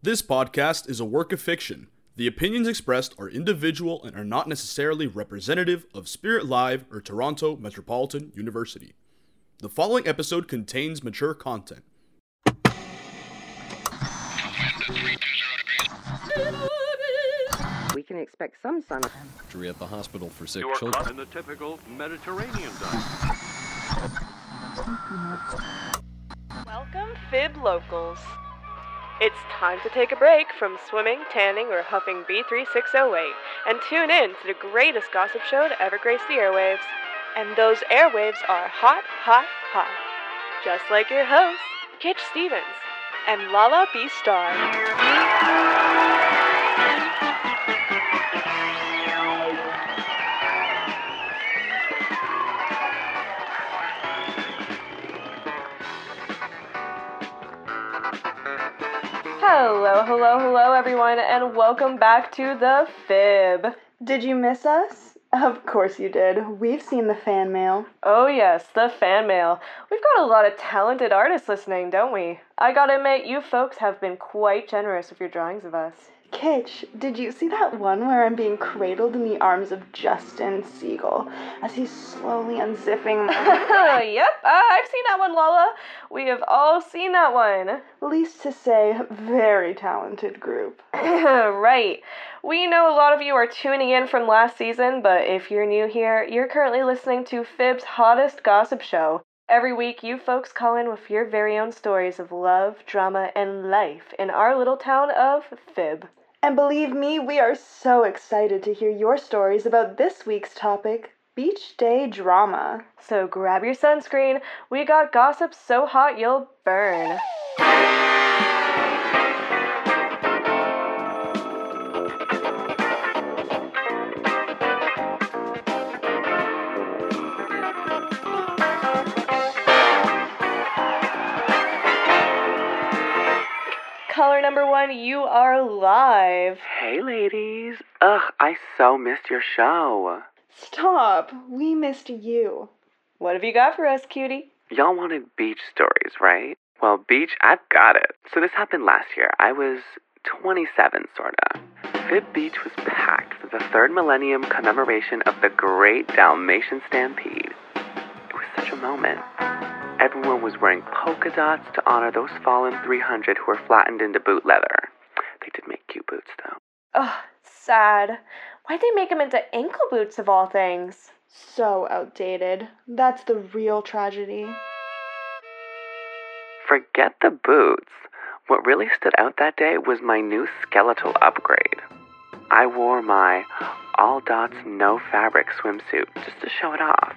This podcast is a work of fiction. The opinions expressed are individual and are not necessarily representative of Spirit Live or Toronto Metropolitan University. The following episode contains mature content. We can expect some sun. Surgery at the hospital for sick You are children. in the typical Mediterranean diet. Welcome, Fib Locals. It's time to take a break from swimming, tanning, or huffing B3608 and tune in to the greatest gossip show to ever grace the airwaves. And those airwaves are hot, hot, hot. Just like your hosts, Kitsch Stevens and Lala B. Star. Hello, hello, hello, everyone, and welcome back to the Fib. Did you miss us? Of course you did. We've seen the fan mail. Oh, yes, the fan mail. We've got a lot of talented artists listening, don't we? I gotta admit, you folks have been quite generous with your drawings of us. Kitsch, did you see that one where I'm being cradled in the arms of Justin Siegel as he's slowly unzipping my. yep, uh, I've seen that one, Lala. We have all seen that one. Least to say, very talented group. right. We know a lot of you are tuning in from last season, but if you're new here, you're currently listening to Fib's hottest gossip show. Every week, you folks call in with your very own stories of love, drama, and life in our little town of Fib. And believe me, we are so excited to hear your stories about this week's topic Beach Day Drama. So grab your sunscreen. We got gossip so hot you'll burn. Number one, you are live. Hey, ladies. Ugh, I so missed your show. Stop! We missed you. What have you got for us, cutie? Y'all wanted beach stories, right? Well, beach, I've got it. So this happened last year. I was 27, sorta. Fib Beach was packed for the third millennium commemoration of the Great Dalmatian Stampede. Such a moment. Everyone was wearing polka dots to honor those fallen 300 who were flattened into boot leather. They did make cute boots, though. Ugh, sad. Why'd they make them into ankle boots of all things? So outdated. That's the real tragedy. Forget the boots. What really stood out that day was my new skeletal upgrade. I wore my all dots no fabric swimsuit just to show it off.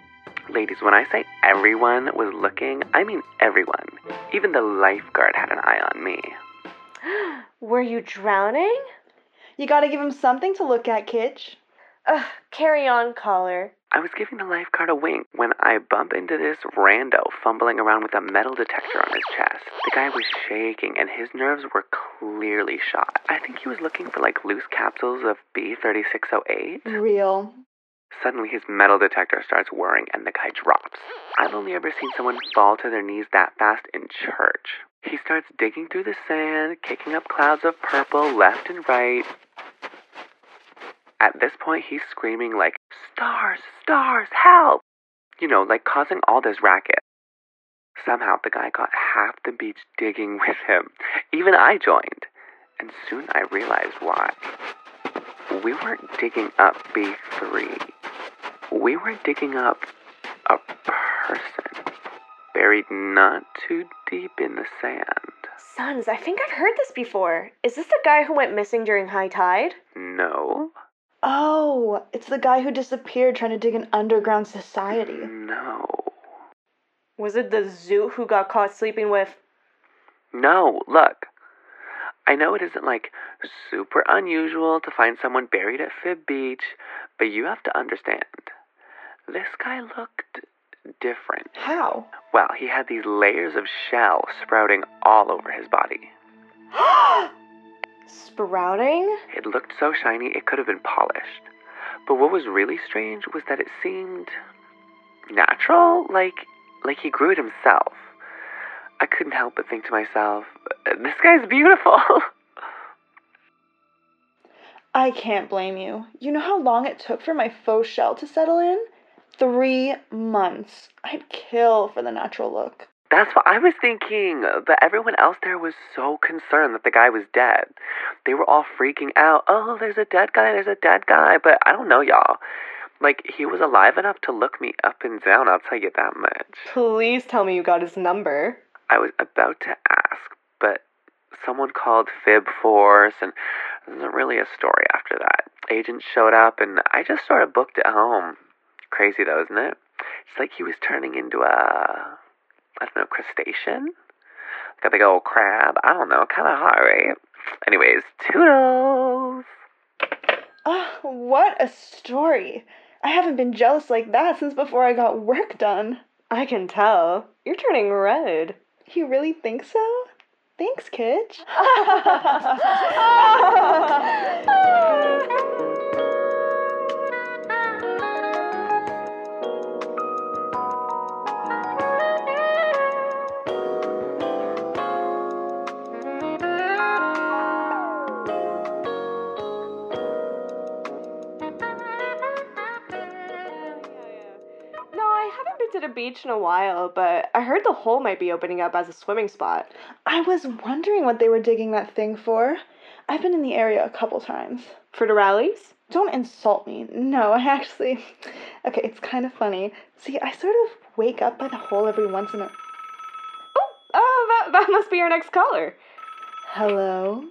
Ladies, when I say everyone was looking, I mean everyone. Even the lifeguard had an eye on me. Were you drowning? You gotta give him something to look at, Kitsch. Ugh, carry on, caller. I was giving the lifeguard a wink when I bump into this rando fumbling around with a metal detector on his chest. The guy was shaking and his nerves were clearly shot. I think he was looking for like loose capsules of B3608. Real. Suddenly, his metal detector starts whirring and the guy drops. I've only ever seen someone fall to their knees that fast in church. He starts digging through the sand, kicking up clouds of purple left and right. At this point, he's screaming like, Stars, stars, help! You know, like causing all this racket. Somehow, the guy got half the beach digging with him. Even I joined. And soon I realized why. We weren't digging up B3. We were digging up a person buried not too deep in the sand. Sons, I think I've heard this before. Is this the guy who went missing during high tide? No, Oh, it's the guy who disappeared trying to dig an underground society. no, Was it the zoo who got caught sleeping with? no. Look, I know it isn't like super unusual to find someone buried at Fib Beach, but you have to understand. This guy looked different. How? Well, he had these layers of shell sprouting all over his body. Sprouting? It looked so shiny it could have been polished. But what was really strange was that it seemed natural, like like he grew it himself. I couldn't help but think to myself, this guy's beautiful. I can't blame you. You know how long it took for my faux shell to settle in? Three months. I'd kill for the natural look. That's what I was thinking, but everyone else there was so concerned that the guy was dead. They were all freaking out. Oh, there's a dead guy, there's a dead guy. But I don't know, y'all. Like, he was alive enough to look me up and down, I'll tell you that much. Please tell me you got his number. I was about to ask, but someone called Fib Force, and there wasn't really a story after that. Agent showed up, and I just sort of booked it home. Crazy though, isn't it? It's like he was turning into a, I don't know, crustacean? Like a big old crab. I don't know, kind of hot, right? Anyways, toodles! Ah, what a story. I haven't been jealous like that since before I got work done. I can tell. You're turning red. You really think so? Thanks, Kitsch. beach in a while, but I heard the hole might be opening up as a swimming spot. I was wondering what they were digging that thing for. I've been in the area a couple times. For the rallies? Don't insult me. No, I actually. Okay, it's kind of funny. See, I sort of wake up by the hole every once in a. Oh, oh, that, that must be our next caller. Hello?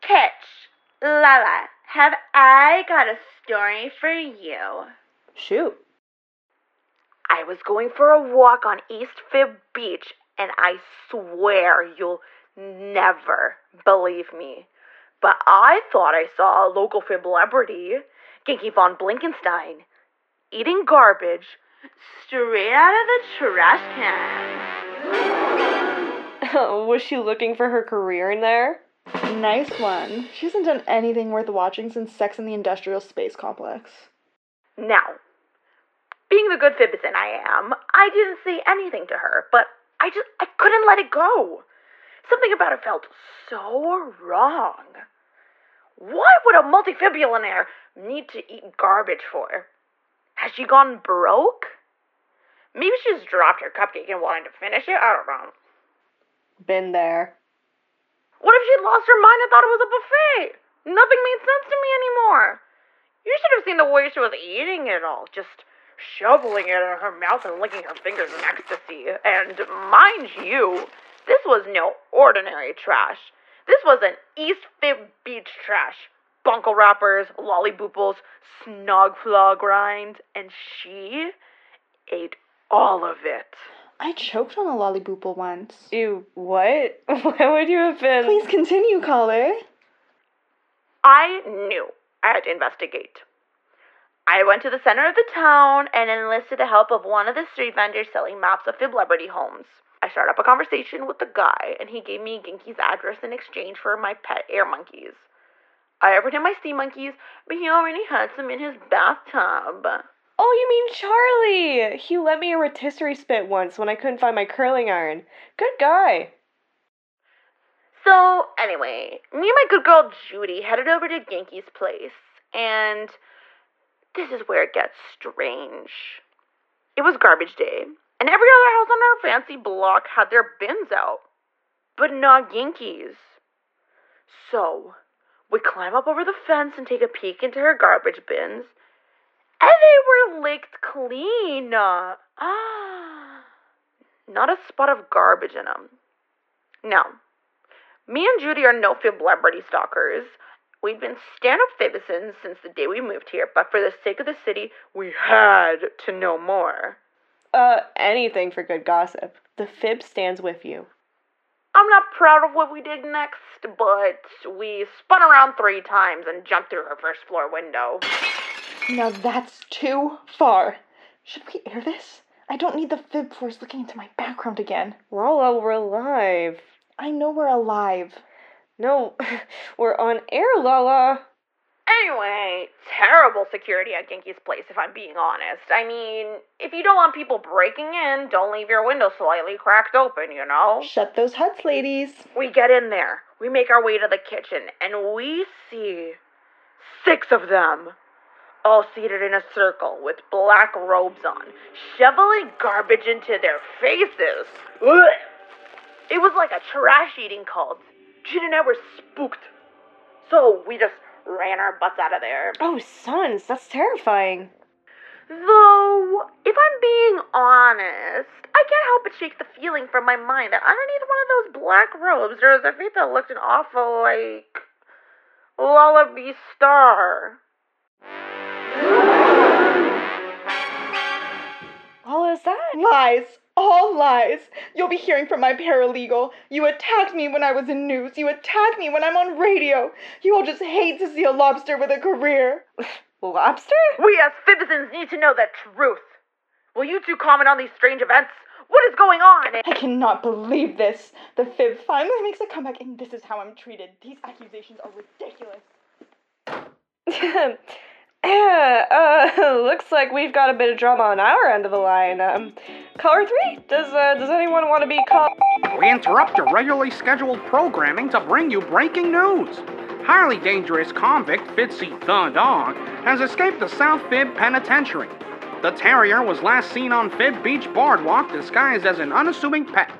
Kitch, Lala, have I got a story for you? Shoot. I was going for a walk on East Fib Beach, and I swear you'll never believe me. But I thought I saw a local Fib celebrity, Genki von Blinkenstein, eating garbage straight out of the trash can. was she looking for her career in there? Nice one. She hasn't done anything worth watching since Sex in the Industrial Space Complex. Now, being the good Fibison I am, I didn't say anything to her, but I just I couldn't let it go. Something about it felt so wrong. What would a multifibulinaire need to eat garbage for? Has she gone broke? Maybe she just dropped her cupcake and wanted to finish it. I don't know. Been there. What if she'd lost her mind and thought it was a buffet? Nothing made sense to me anymore. You should have seen the way she was eating it all, just shoveling it in her mouth and licking her fingers in ecstasy. And mind you, this was no ordinary trash. This was an East Fib Beach trash. Bunkle wrappers, lollybooples, snog flog rind, and she ate all of it. I choked on a lollyboople once. Ew, what? Why would you have been? Please continue, caller. I knew I had to investigate. I went to the center of the town and enlisted the help of one of the street vendors selling maps of celebrity homes. I started up a conversation with the guy, and he gave me Genki's address in exchange for my pet air monkeys. I offered him my sea monkeys, but he already had some in his bathtub. Oh, you mean Charlie? He lent me a rotisserie spit once when I couldn't find my curling iron. Good guy. So, anyway, me and my good girl Judy headed over to Genki's place, and this is where it gets strange. It was garbage day, and every other house on our fancy block had their bins out, but not Genki's. So, we climb up over the fence and take a peek into her garbage bins, and they were licked clean. Ah, not a spot of garbage in them. Now, me and Judy are no celebrity stalkers. We've been stand-up Fibisons since the day we moved here, but for the sake of the city, we had to know more. Uh, anything for good gossip. The fib stands with you. I'm not proud of what we did next, but we spun around three times and jumped through her first floor window. Now that's too far. Should we air this? I don't need the fib force looking into my background again. Lala, we're alive. I know we're alive. No, we're on air, Lala. Anyway, terrible security at Genki's place, if I'm being honest. I mean, if you don't want people breaking in, don't leave your window slightly cracked open, you know? Shut those huts, ladies. We get in there, we make our way to the kitchen, and we see Six of them. All seated in a circle with black robes on, shoveling garbage into their faces. It was like a trash eating cult. Jin and I were spooked. So we just ran our butts out of there. Oh, sons, that's terrifying. Though, if I'm being honest, I can't help but shake the feeling from my mind that underneath one of those black robes there was a face that looked an awful like Lullaby Star. All is that? Lies. All lies. You'll be hearing from my paralegal. You attacked me when I was in news. You attacked me when I'm on radio. You all just hate to see a lobster with a career. Lobster? We as citizens need to know the truth. Will you two comment on these strange events? What is going on? I cannot believe this. The fib finally makes a comeback, and this is how I'm treated. These accusations are ridiculous. yeah, uh, looks like we've got a bit of drama on our end of the line. Um, caller three, does uh, does anyone want to be called? We interrupt your regularly scheduled programming to bring you breaking news. Highly dangerous convict Fitzy the dog has escaped the South Fib Penitentiary. The terrier was last seen on Fib Beach Boardwalk disguised as an unassuming pet.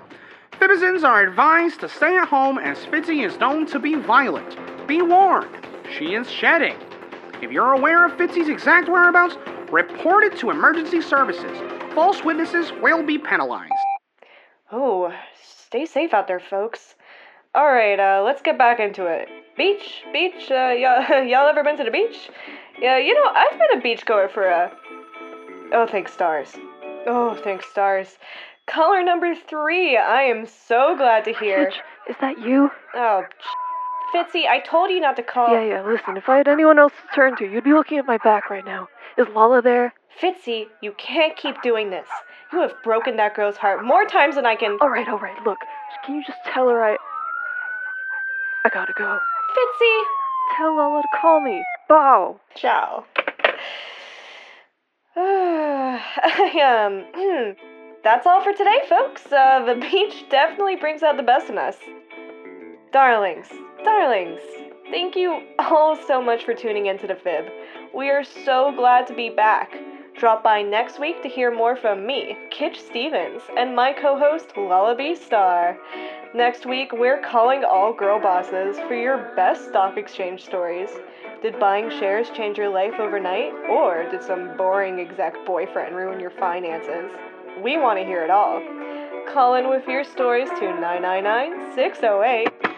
Fibizens are advised to stay at home as Fitzy is known to be violent. Be warned, she is shedding. If you're aware of Fitzy's exact whereabouts, report it to emergency services. False witnesses will be penalized. Oh, stay safe out there, folks. All right, uh, let's get back into it. Beach, beach. Uh, y'all, y'all ever been to the beach? Yeah, you know I've been a beachgoer for a. Oh, thanks stars. Oh, thanks stars. Caller number three. I am so glad to hear. Fitch, is that you? Oh, Fitzy, I told you not to call. Yeah, yeah, listen, if I had anyone else to turn to, you'd be looking at my back right now. Is Lala there? Fitzy, you can't keep doing this. You have broken that girl's heart more times than I can. Alright, alright, look, can you just tell her I. I gotta go. Fitzy! Tell Lala to call me. Bow! Ciao. um, hmm. that's all for today, folks. Uh, the beach definitely brings out the best in us. Darlings, darlings, thank you all so much for tuning into the Fib. We are so glad to be back. Drop by next week to hear more from me, Kitsch Stevens, and my co host, Lullaby Star. Next week, we're calling all girl bosses for your best stock exchange stories. Did buying shares change your life overnight, or did some boring exec boyfriend ruin your finances? We want to hear it all. Call in with your stories to 999 608